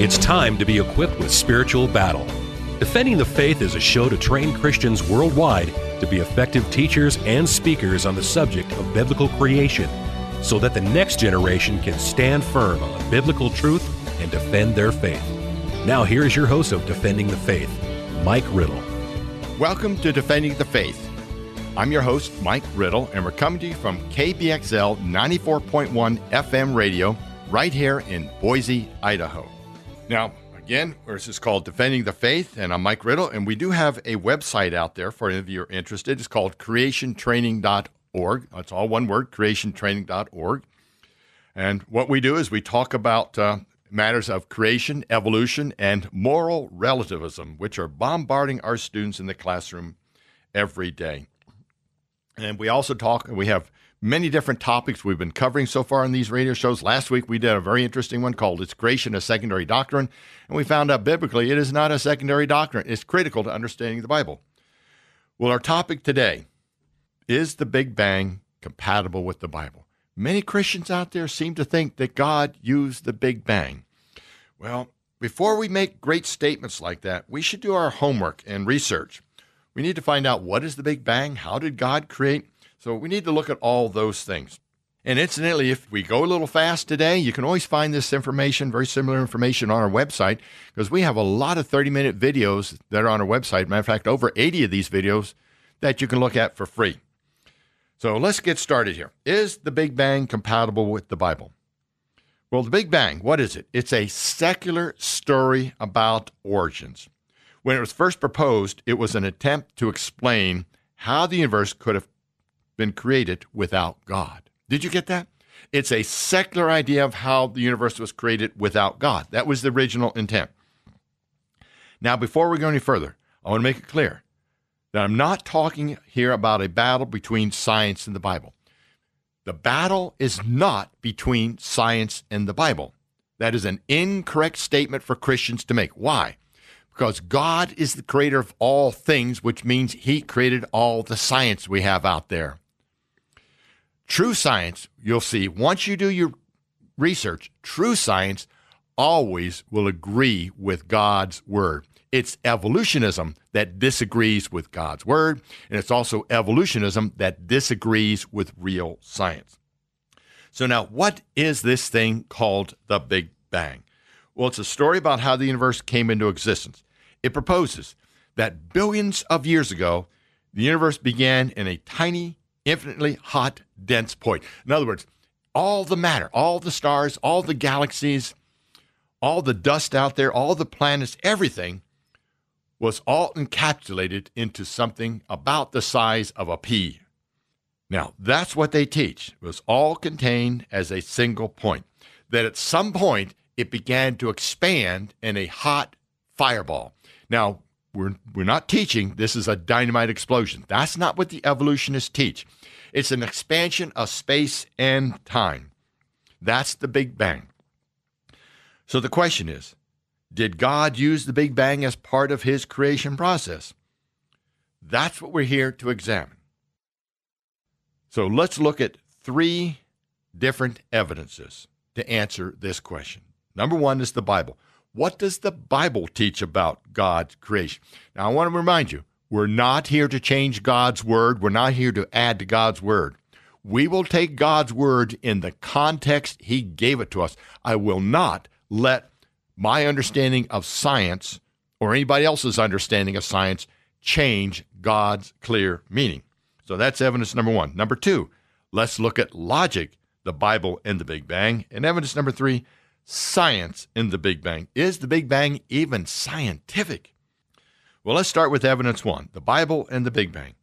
It's time to be equipped with spiritual battle. Defending the Faith is a show to train Christians worldwide to be effective teachers and speakers on the subject of biblical creation so that the next generation can stand firm on the biblical truth and defend their faith. Now, here is your host of Defending the Faith, Mike Riddle. Welcome to Defending the Faith. I'm your host, Mike Riddle, and we're coming to you from KBXL 94.1 FM radio right here in Boise, Idaho. Now, again, this is called Defending the Faith, and I'm Mike Riddle, and we do have a website out there for any of you who are interested. It's called creationtraining.org. That's all one word, creationtraining.org. And what we do is we talk about uh, matters of creation, evolution, and moral relativism, which are bombarding our students in the classroom every day. And we also talk, and we have many different topics we've been covering so far in these radio shows. Last week we did a very interesting one called Is Creation a Secondary Doctrine? And we found out biblically it is not a secondary doctrine. It's critical to understanding the Bible. Well, our topic today is the Big Bang compatible with the Bible? Many Christians out there seem to think that God used the Big Bang. Well, before we make great statements like that, we should do our homework and research. We need to find out what is the Big Bang? How did God create? So we need to look at all those things. And incidentally, if we go a little fast today, you can always find this information, very similar information on our website, because we have a lot of 30 minute videos that are on our website. Matter of fact, over 80 of these videos that you can look at for free. So let's get started here. Is the Big Bang compatible with the Bible? Well, the Big Bang, what is it? It's a secular story about origins. When it was first proposed, it was an attempt to explain how the universe could have been created without God. Did you get that? It's a secular idea of how the universe was created without God. That was the original intent. Now, before we go any further, I want to make it clear that I'm not talking here about a battle between science and the Bible. The battle is not between science and the Bible. That is an incorrect statement for Christians to make. Why? Because God is the creator of all things, which means He created all the science we have out there. True science, you'll see, once you do your research, true science always will agree with God's word. It's evolutionism that disagrees with God's word, and it's also evolutionism that disagrees with real science. So, now what is this thing called the Big Bang? Well, it's a story about how the universe came into existence. It proposes that billions of years ago, the universe began in a tiny infinitely hot, dense point. In other words, all the matter, all the stars, all the galaxies, all the dust out there, all the planets, everything was all encapsulated into something about the size of a pea. Now, that's what they teach. It was all contained as a single point. That at some point it began to expand in a hot fireball. Now, we're, we're not teaching this is a dynamite explosion. That's not what the evolutionists teach. It's an expansion of space and time. That's the Big Bang. So the question is Did God use the Big Bang as part of his creation process? That's what we're here to examine. So let's look at three different evidences to answer this question. Number one is the Bible. What does the Bible teach about God's creation? Now, I want to remind you we're not here to change God's word. We're not here to add to God's word. We will take God's word in the context He gave it to us. I will not let my understanding of science or anybody else's understanding of science change God's clear meaning. So that's evidence number one. Number two, let's look at logic, the Bible, and the Big Bang. And evidence number three, science in the Big Bang. Is the Big Bang even scientific? Well, let's start with evidence one the Bible and the Big Bang.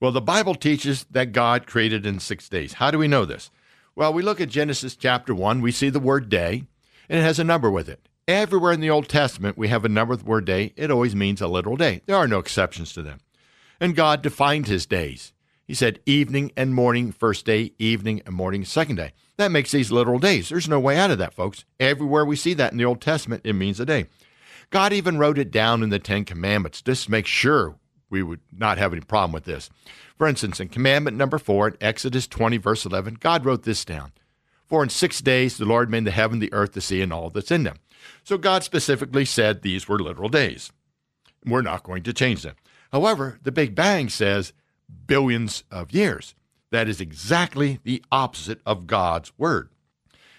Well, the Bible teaches that God created in six days. How do we know this? Well, we look at Genesis chapter 1, we see the word day, and it has a number with it. Everywhere in the Old Testament, we have a number with the word day. It always means a literal day. There are no exceptions to them. And God defined his days. He said evening and morning, first day, evening and morning, second day. That makes these literal days. There's no way out of that, folks. Everywhere we see that in the Old Testament, it means a day. God even wrote it down in the Ten Commandments just to make sure we would not have any problem with this. For instance, in commandment number four, in Exodus 20, verse 11, God wrote this down For in six days the Lord made the heaven, the earth, the sea, and all that's in them. So God specifically said these were literal days. We're not going to change them. However, the Big Bang says billions of years. That is exactly the opposite of God's word.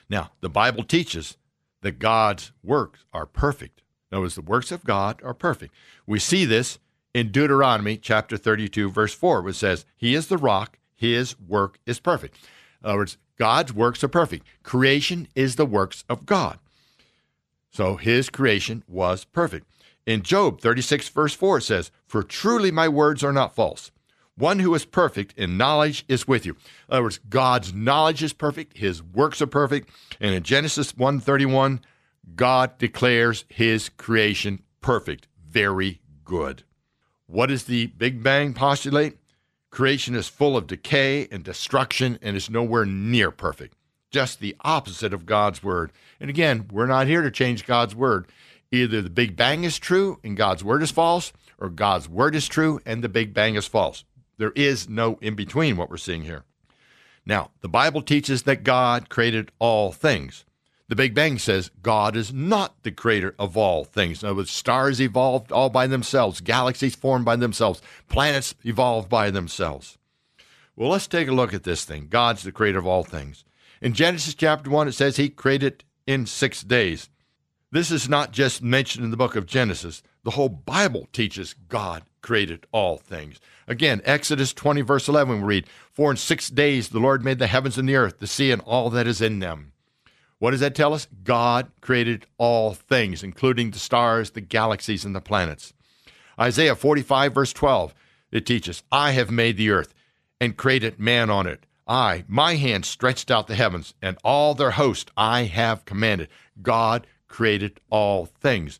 Now, the Bible teaches that God's works are perfect. Notice the works of God are perfect. We see this in Deuteronomy chapter 32, verse 4, which says, He is the rock, His work is perfect. In other words, God's works are perfect. Creation is the works of God. So His creation was perfect. In Job 36, verse 4, it says, For truly my words are not false. One who is perfect in knowledge is with you. In other words, God's knowledge is perfect, his works are perfect. And in Genesis 1:31, God declares his creation perfect, very good. What does the Big Bang postulate? Creation is full of decay and destruction and is nowhere near perfect. Just the opposite of God's word. And again, we're not here to change God's word. Either the Big Bang is true and God's word is false, or God's word is true and the Big Bang is false. There is no in between what we're seeing here. Now, the Bible teaches that God created all things. The Big Bang says God is not the creator of all things. In other words, stars evolved all by themselves, galaxies formed by themselves, planets evolved by themselves. Well, let's take a look at this thing. God's the creator of all things. In Genesis chapter 1, it says he created in six days. This is not just mentioned in the book of Genesis. The whole Bible teaches God created all things. Again, Exodus 20, verse 11, we read, For in six days the Lord made the heavens and the earth, the sea, and all that is in them. What does that tell us? God created all things, including the stars, the galaxies, and the planets. Isaiah 45, verse 12, it teaches, I have made the earth and created man on it. I, my hand stretched out the heavens, and all their host I have commanded. God created all things.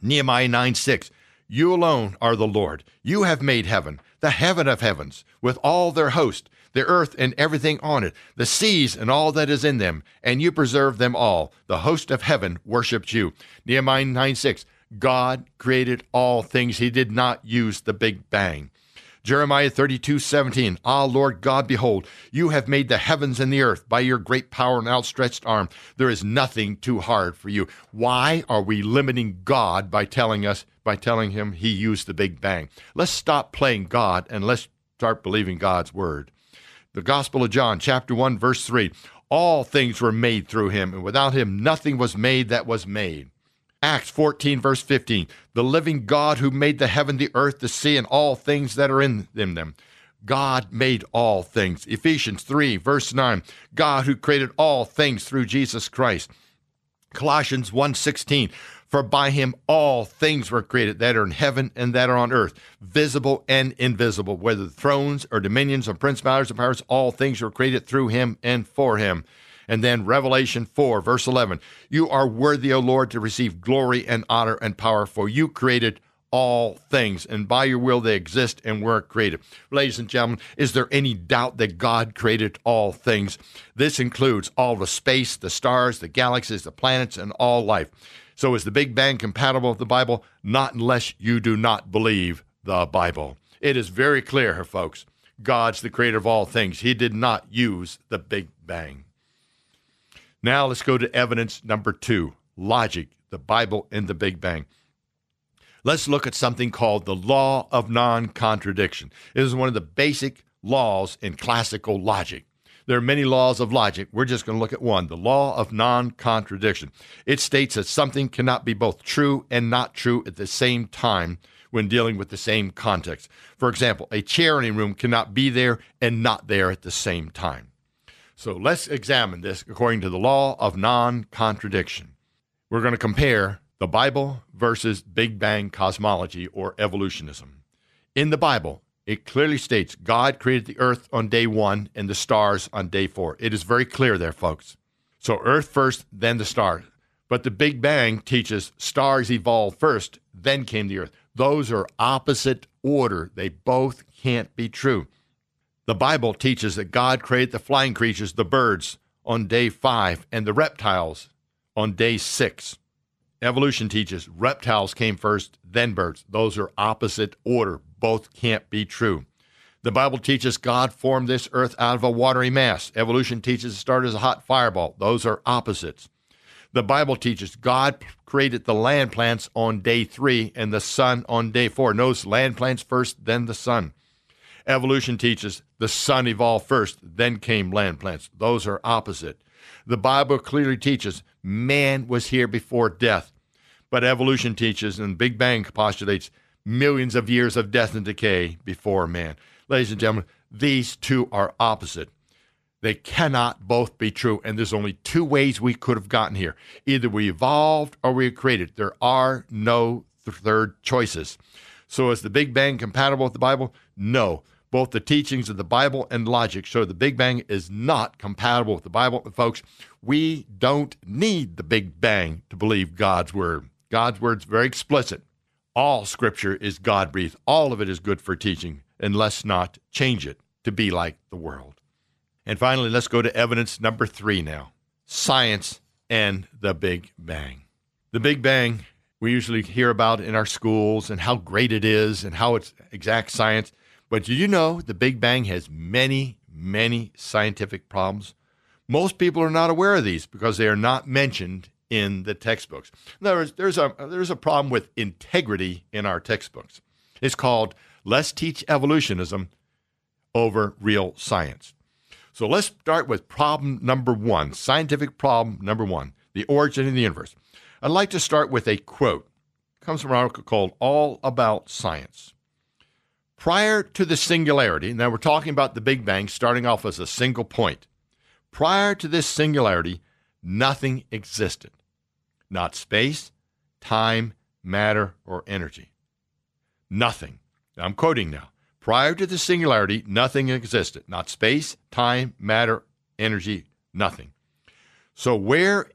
Nehemiah 9 6. You alone are the Lord. You have made heaven, the heaven of heavens, with all their host, the earth and everything on it, the seas and all that is in them, and you preserve them all. The host of heaven worshipped you. Nehemiah 9 6. God created all things. He did not use the Big Bang. Jeremiah 32, 17. Ah, Lord God, behold, you have made the heavens and the earth by your great power and outstretched arm. There is nothing too hard for you. Why are we limiting God by telling us, by telling him he used the Big Bang? Let's stop playing God and let's start believing God's word. The Gospel of John, chapter 1, verse 3. All things were made through him, and without him nothing was made that was made. Acts 14, verse 15. The living God who made the heaven, the earth, the sea, and all things that are in them. God made all things. Ephesians 3, verse 9. God who created all things through Jesus Christ. Colossians 1:16 For by him all things were created that are in heaven and that are on earth, visible and invisible, whether thrones or dominions or principalities or powers, all things were created through him and for him. And then Revelation 4, verse 11 You are worthy, O Lord, to receive glory and honor and power, for you created all things, and by your will they exist and were created. Ladies and gentlemen, is there any doubt that God created all things? This includes all the space, the stars, the galaxies, the planets, and all life. So is the Big Bang compatible with the Bible? Not unless you do not believe the Bible. It is very clear folks. God's the creator of all things. He did not use the Big Bang. Now let's go to evidence number two logic, the Bible and the Big Bang. Let's look at something called the law of non contradiction. It is one of the basic laws in classical logic. There are many laws of logic. We're just going to look at one the law of non contradiction. It states that something cannot be both true and not true at the same time when dealing with the same context. For example, a chair in a room cannot be there and not there at the same time. So let's examine this according to the law of non contradiction. We're going to compare the Bible versus Big Bang cosmology or evolutionism. In the Bible, it clearly states God created the earth on day one and the stars on day four. It is very clear there, folks. So, earth first, then the stars. But the Big Bang teaches stars evolved first, then came the earth. Those are opposite order. They both can't be true. The Bible teaches that God created the flying creatures, the birds, on day five, and the reptiles on day six. Evolution teaches reptiles came first, then birds. Those are opposite order. Both can't be true. The Bible teaches God formed this earth out of a watery mass. Evolution teaches it started as a hot fireball. Those are opposites. The Bible teaches God created the land plants on day three and the sun on day four. Notice land plants first, then the sun. Evolution teaches the sun evolved first, then came land plants. Those are opposite. The Bible clearly teaches man was here before death, but evolution teaches and Big Bang postulates millions of years of death and decay before man. Ladies and gentlemen, these two are opposite. They cannot both be true, and there's only two ways we could have gotten here. Either we evolved or we created. There are no th- third choices. So is the Big Bang compatible with the Bible? No. Both the teachings of the Bible and logic show the Big Bang is not compatible with the Bible. Folks, we don't need the Big Bang to believe God's Word. God's Word's very explicit. All Scripture is God breathed, all of it is good for teaching, and let's not change it to be like the world. And finally, let's go to evidence number three now science and the Big Bang. The Big Bang we usually hear about in our schools and how great it is and how it's exact science. But do you know the Big Bang has many, many scientific problems? Most people are not aware of these because they are not mentioned in the textbooks. In other words, there's a, there's a problem with integrity in our textbooks. It's called Let's Teach Evolutionism over Real Science. So let's start with problem number one, scientific problem number one, the origin of the universe. I'd like to start with a quote. It comes from an article called All About Science. Prior to the singularity, now we're talking about the Big Bang starting off as a single point. Prior to this singularity, nothing existed. Not space, time, matter, or energy. Nothing. I'm quoting now. Prior to the singularity, nothing existed. Not space, time, matter, energy, nothing. So, where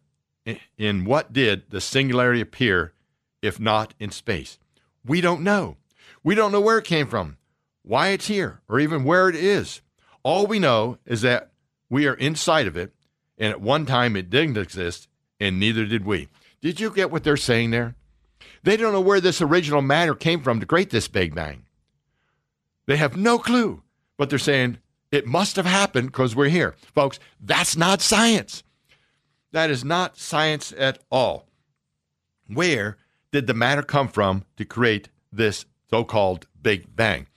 in what did the singularity appear if not in space? We don't know. We don't know where it came from, why it's here, or even where it is. All we know is that we are inside of it, and at one time it didn't exist, and neither did we. Did you get what they're saying there? They don't know where this original matter came from to create this Big Bang. They have no clue, but they're saying it must have happened because we're here. Folks, that's not science. That is not science at all. Where did the matter come from to create this so called Big Bang?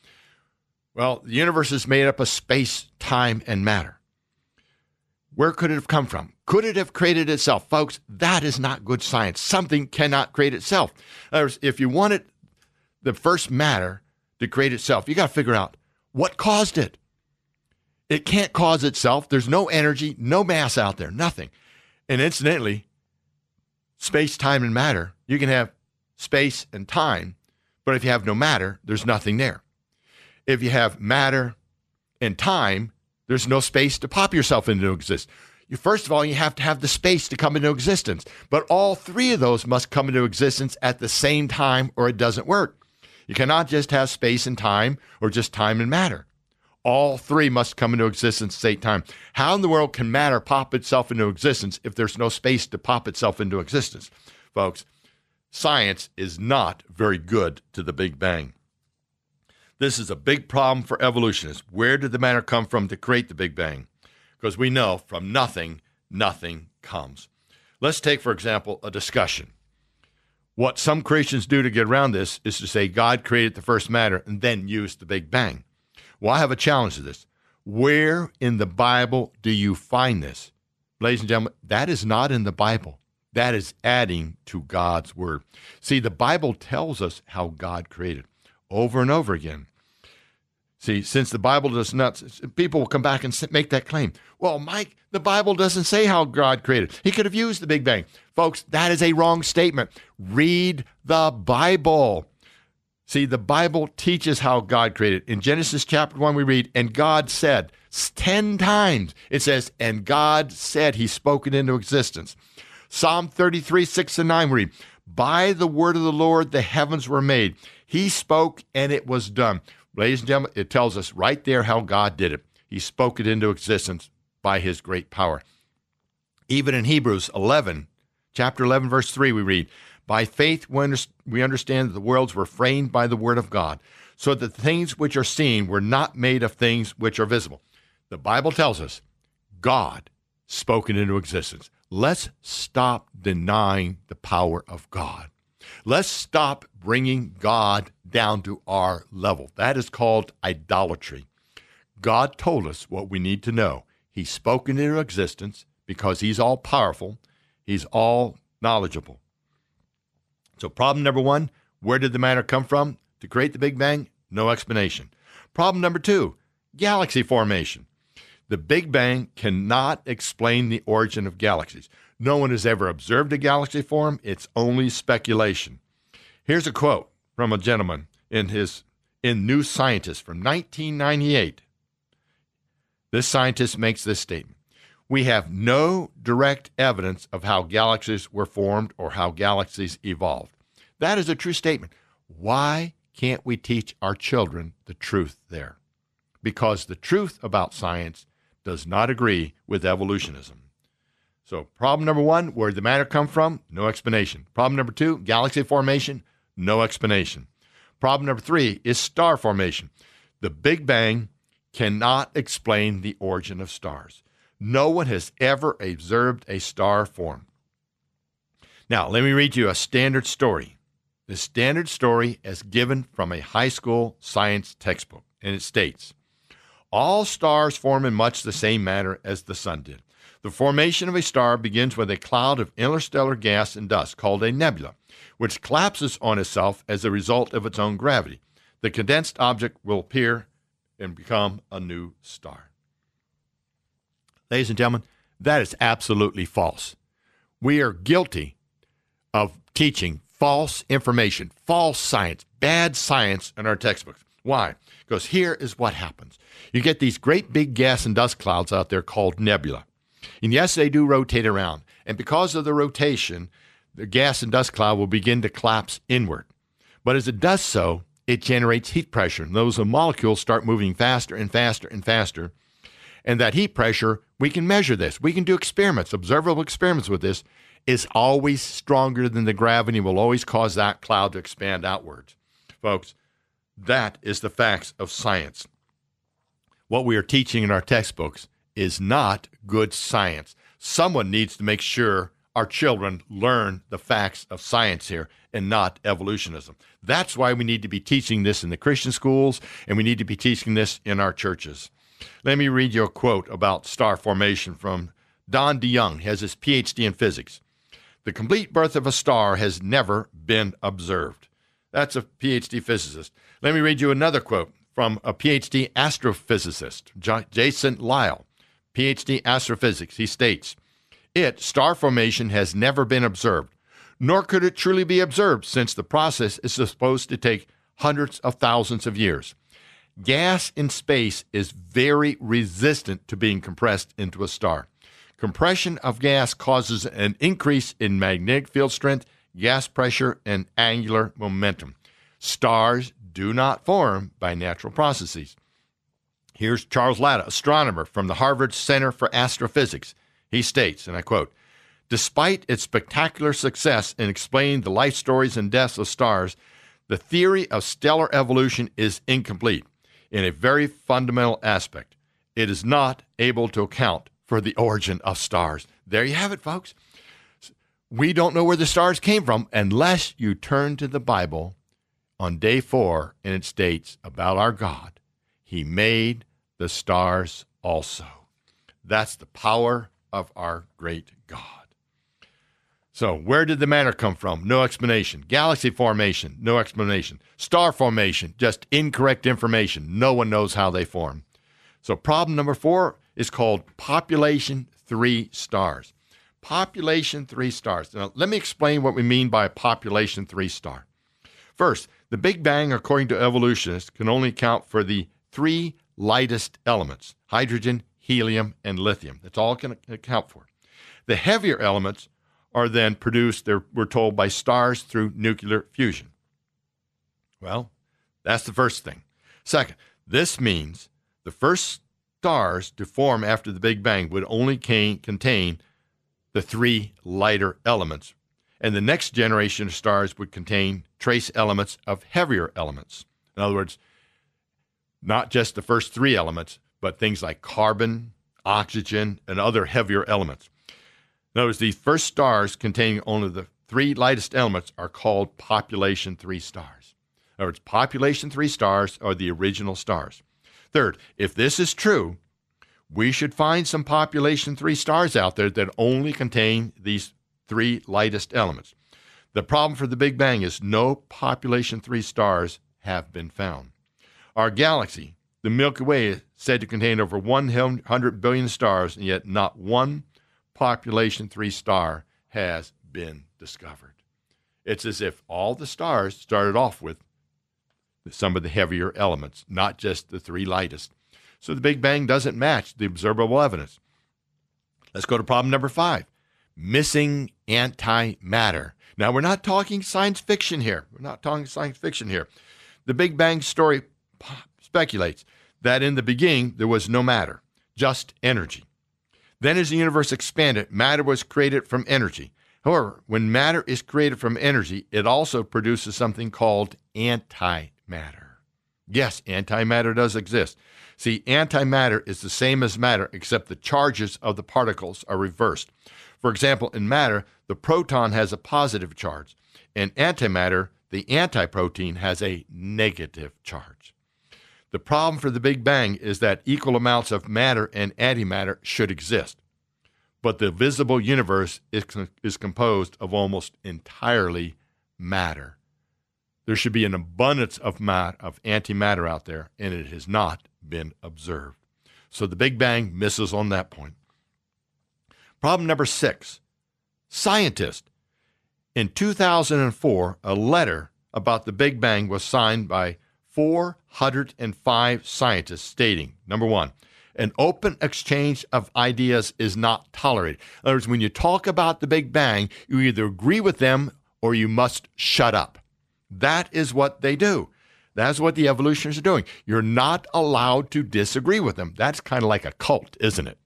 Well, the universe is made up of space, time, and matter. Where could it have come from? Could it have created itself? Folks, that is not good science. Something cannot create itself. Words, if you wanted the first matter to create itself, you got to figure out what caused it. It can't cause itself. There's no energy, no mass out there, nothing. And incidentally, space, time, and matter, you can have space and time, but if you have no matter, there's nothing there. If you have matter and time, there's no space to pop yourself into existence. You, first of all, you have to have the space to come into existence. But all three of those must come into existence at the same time or it doesn't work. You cannot just have space and time or just time and matter. All three must come into existence at the same time. How in the world can matter pop itself into existence if there's no space to pop itself into existence? Folks, science is not very good to the Big Bang. This is a big problem for evolutionists. Where did the matter come from to create the Big Bang? Because we know from nothing, nothing comes. Let's take, for example, a discussion. What some Christians do to get around this is to say God created the first matter and then used the Big Bang. Well, I have a challenge to this. Where in the Bible do you find this? Ladies and gentlemen, that is not in the Bible. That is adding to God's word. See, the Bible tells us how God created over and over again. See, since the Bible does not, people will come back and make that claim. Well, Mike, the Bible doesn't say how God created. He could have used the Big Bang. Folks, that is a wrong statement. Read the Bible. See, the Bible teaches how God created. In Genesis chapter 1, we read, And God said, 10 times it says, And God said, He spoke it into existence. Psalm 33, 6 and 9, we read, By the word of the Lord the heavens were made he spoke and it was done. Ladies and gentlemen, it tells us right there how God did it. He spoke it into existence by his great power. Even in Hebrews 11, chapter 11, verse 3, we read, By faith, we understand that the worlds were framed by the word of God, so that the things which are seen were not made of things which are visible. The Bible tells us God spoken into existence. Let's stop denying the power of God. Let's stop bringing God down to our level. That is called idolatry. God told us what we need to know. He's spoken into existence because He's all powerful, He's all knowledgeable. So, problem number one where did the matter come from to create the Big Bang? No explanation. Problem number two galaxy formation. The Big Bang cannot explain the origin of galaxies. No one has ever observed a galaxy form, it's only speculation. Here's a quote from a gentleman in his in New Scientist from 1998. This scientist makes this statement. We have no direct evidence of how galaxies were formed or how galaxies evolved. That is a true statement. Why can't we teach our children the truth there? Because the truth about science does not agree with evolutionism. So, problem number one, where did the matter come from? No explanation. Problem number two, galaxy formation? No explanation. Problem number three is star formation. The Big Bang cannot explain the origin of stars. No one has ever observed a star form. Now, let me read you a standard story. The standard story is given from a high school science textbook, and it states All stars form in much the same manner as the sun did. The formation of a star begins with a cloud of interstellar gas and dust called a nebula, which collapses on itself as a result of its own gravity. The condensed object will appear and become a new star. Ladies and gentlemen, that is absolutely false. We are guilty of teaching false information, false science, bad science in our textbooks. Why? Because here is what happens you get these great big gas and dust clouds out there called nebula. And yes, they do rotate around. And because of the rotation, the gas and dust cloud will begin to collapse inward. But as it does so, it generates heat pressure. And those molecules start moving faster and faster and faster. And that heat pressure, we can measure this. We can do experiments, observable experiments with this, is always stronger than the gravity, will always cause that cloud to expand outwards. Folks, that is the facts of science. What we are teaching in our textbooks is not good science. Someone needs to make sure our children learn the facts of science here and not evolutionism. That's why we need to be teaching this in the Christian schools and we need to be teaching this in our churches. Let me read you a quote about star formation from Don DeYoung. He has his PhD in physics. The complete birth of a star has never been observed. That's a PhD physicist. Let me read you another quote from a PhD astrophysicist, Jason Lisle. PhD astrophysics, he states, It, star formation, has never been observed, nor could it truly be observed since the process is supposed to take hundreds of thousands of years. Gas in space is very resistant to being compressed into a star. Compression of gas causes an increase in magnetic field strength, gas pressure, and angular momentum. Stars do not form by natural processes. Here's Charles Lada, astronomer from the Harvard Center for Astrophysics. He states, and I quote, Despite its spectacular success in explaining the life stories and deaths of stars, the theory of stellar evolution is incomplete in a very fundamental aspect. It is not able to account for the origin of stars. There you have it, folks. We don't know where the stars came from unless you turn to the Bible on day four and it states about our God he made the stars also. That's the power of our great God. So, where did the matter come from? No explanation. Galaxy formation, no explanation. Star formation, just incorrect information. No one knows how they form. So, problem number four is called population three stars. Population three stars. Now, let me explain what we mean by population three star. First, the Big Bang, according to evolutionists, can only account for the three lightest elements hydrogen, helium, and lithium. That's all it can account for. The heavier elements are then produced, we're told, by stars through nuclear fusion. Well, that's the first thing. Second, this means the first stars to form after the Big Bang would only contain the three lighter elements. and the next generation of stars would contain trace elements of heavier elements. In other words, not just the first three elements, but things like carbon, oxygen, and other heavier elements. Words, these first stars containing only the three lightest elements are called population three stars. In other words, population three stars are the original stars. Third, if this is true, we should find some population three stars out there that only contain these three lightest elements. The problem for the Big Bang is no population three stars have been found. Our galaxy, the Milky Way, is said to contain over 100 billion stars, and yet not one population three star has been discovered. It's as if all the stars started off with some of the heavier elements, not just the three lightest. So the Big Bang doesn't match the observable evidence. Let's go to problem number five missing antimatter. Now, we're not talking science fiction here. We're not talking science fiction here. The Big Bang story speculates that in the beginning there was no matter, just energy. Then, as the universe expanded, matter was created from energy. However, when matter is created from energy, it also produces something called antimatter. Yes, antimatter does exist. See, antimatter is the same as matter, except the charges of the particles are reversed. For example, in matter, the proton has a positive charge. In antimatter, the antiproton has a negative charge. The problem for the Big Bang is that equal amounts of matter and antimatter should exist. But the visible universe is, is composed of almost entirely matter. There should be an abundance of, mat, of antimatter out there, and it has not been observed. So the Big Bang misses on that point. Problem number six scientist. In 2004, a letter about the Big Bang was signed by 405 scientists stating number one, an open exchange of ideas is not tolerated. In other words, when you talk about the Big Bang, you either agree with them or you must shut up. That is what they do. That's what the evolutionists are doing. You're not allowed to disagree with them. That's kind of like a cult, isn't it?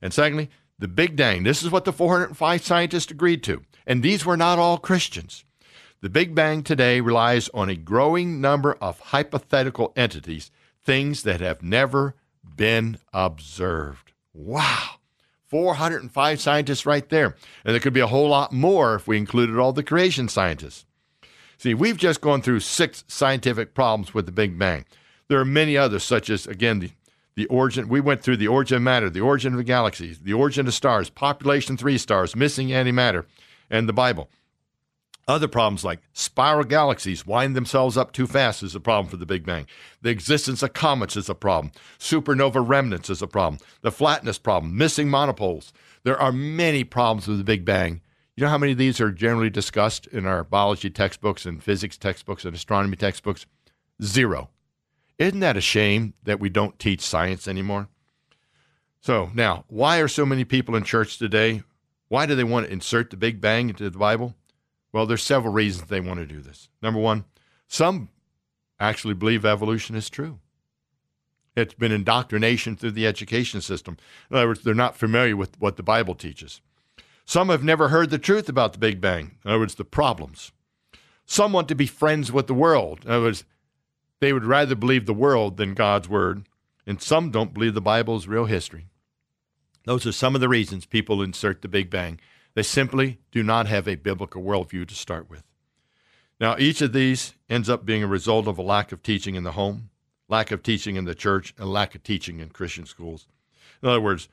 And secondly, the Big Bang, this is what the 405 scientists agreed to. And these were not all Christians. The Big Bang today relies on a growing number of hypothetical entities, things that have never been observed. Wow. 405 scientists right there. And there could be a whole lot more if we included all the creation scientists. See, we've just gone through six scientific problems with the Big Bang. There are many others, such as, again, the the origin we went through the origin of matter the origin of the galaxies the origin of stars population three stars missing antimatter and the bible other problems like spiral galaxies wind themselves up too fast is a problem for the big bang. The existence of comets is a problem. Supernova remnants is a problem. The flatness problem missing monopoles. There are many problems with the big bang. You know how many of these are generally discussed in our biology textbooks and physics textbooks and astronomy textbooks? Zero. Isn't that a shame that we don't teach science anymore? So, now, why are so many people in church today? Why do they want to insert the Big Bang into the Bible? Well, there's several reasons they want to do this. Number one, some actually believe evolution is true. It's been indoctrination through the education system. In other words, they're not familiar with what the Bible teaches. Some have never heard the truth about the Big Bang. In other words, the problems. Some want to be friends with the world. In other words, they would rather believe the world than God's word, and some don't believe the Bible is real history. Those are some of the reasons people insert the Big Bang. They simply do not have a biblical worldview to start with. Now, each of these ends up being a result of a lack of teaching in the home, lack of teaching in the church, and lack of teaching in Christian schools. In other words,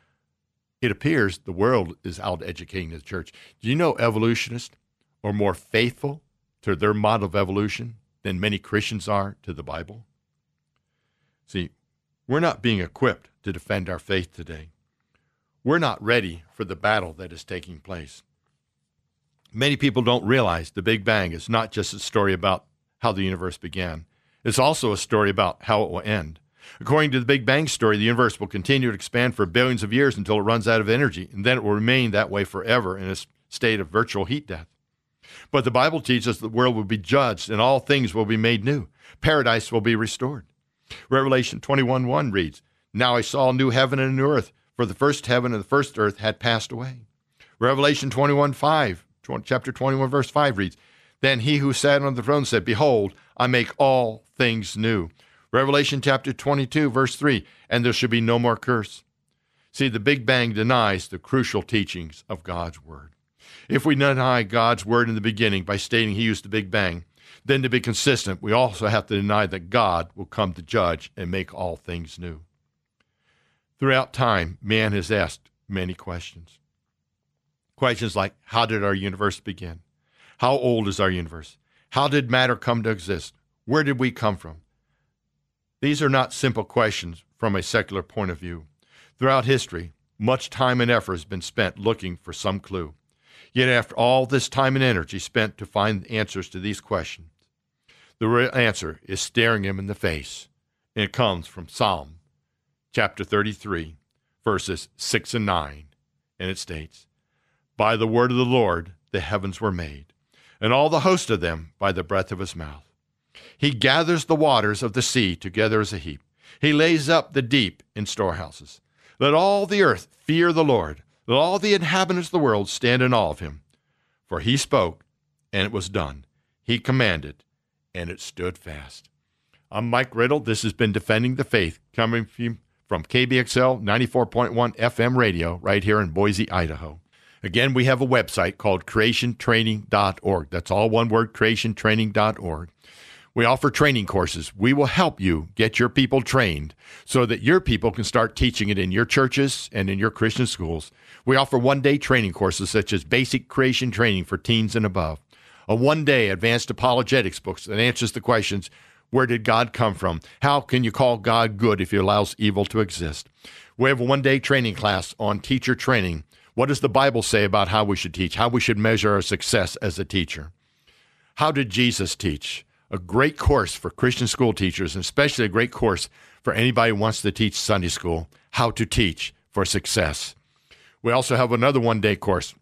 it appears the world is out educating the church. Do you know evolutionists are more faithful to their model of evolution than many Christians are to the Bible? See, we're not being equipped to defend our faith today. We're not ready for the battle that is taking place. Many people don't realize the Big Bang is not just a story about how the universe began, it's also a story about how it will end. According to the Big Bang story, the universe will continue to expand for billions of years until it runs out of energy, and then it will remain that way forever in a state of virtual heat death. But the Bible teaches the world will be judged and all things will be made new. Paradise will be restored. Revelation 21 1 reads, Now I saw a new heaven and a new earth, for the first heaven and the first earth had passed away. Revelation 21 5 chapter 21, verse 5 reads, Then he who sat on the throne said, Behold, I make all things new. Revelation chapter 22, verse 3, And there should be no more curse. See, the Big Bang denies the crucial teachings of God's Word. If we deny God's Word in the beginning by stating He used the Big Bang, then to be consistent, we also have to deny that God will come to judge and make all things new. Throughout time, man has asked many questions. Questions like How did our universe begin? How old is our universe? How did matter come to exist? Where did we come from? These are not simple questions from a secular point of view. Throughout history, much time and effort has been spent looking for some clue. Yet, after all this time and energy spent to find answers to these questions, the real answer is staring him in the face. And it comes from Psalm chapter 33, verses 6 and 9. And it states, By the word of the Lord the heavens were made, and all the host of them by the breath of his mouth. He gathers the waters of the sea together as a heap. He lays up the deep in storehouses. Let all the earth fear the Lord. Let all the inhabitants of the world stand in awe of him. For he spoke, and it was done. He commanded, and it stood fast. I'm Mike Riddle. This has been Defending the Faith, coming from KBXL 94.1 FM radio right here in Boise, Idaho. Again, we have a website called creationtraining.org. That's all one word, creationtraining.org. We offer training courses. We will help you get your people trained so that your people can start teaching it in your churches and in your Christian schools. We offer one day training courses such as basic creation training for teens and above, a one day advanced apologetics book that answers the questions where did God come from? How can you call God good if he allows evil to exist? We have a one day training class on teacher training. What does the Bible say about how we should teach, how we should measure our success as a teacher? How did Jesus teach? a great course for Christian school teachers, and especially a great course for anybody who wants to teach Sunday school, How to Teach for Success. We also have another one day course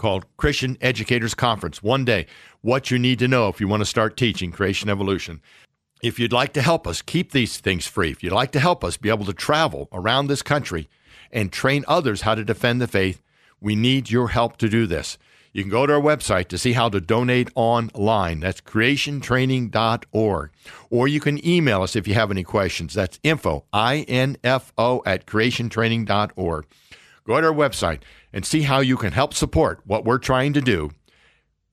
called Christian Educators Conference. One day, what you need to know if you want to start teaching creation evolution. If you'd like to help us keep these things free, if you'd like to help us be able to travel around this country and train others how to defend the faith, we need your help to do this. You can go to our website to see how to donate online. That's creationtraining.org. Or you can email us if you have any questions. That's info, I-N-F-O, at creationtraining.org. Go to our website and see how you can help support what we're trying to do.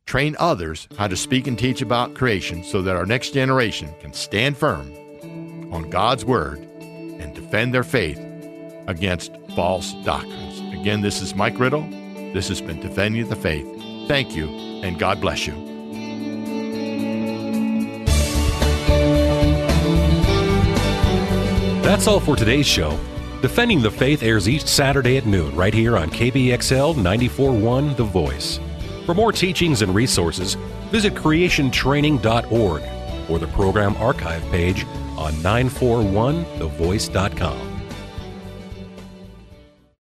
Train others how to speak and teach about creation so that our next generation can stand firm on God's Word and defend their faith against false doctrines. Again, this is Mike Riddle. This has been Defending the Faith. Thank you, and God bless you. That's all for today's show. Defending the Faith airs each Saturday at noon right here on KBXL 941 The Voice. For more teachings and resources, visit creationtraining.org or the program archive page on 941thevoice.com.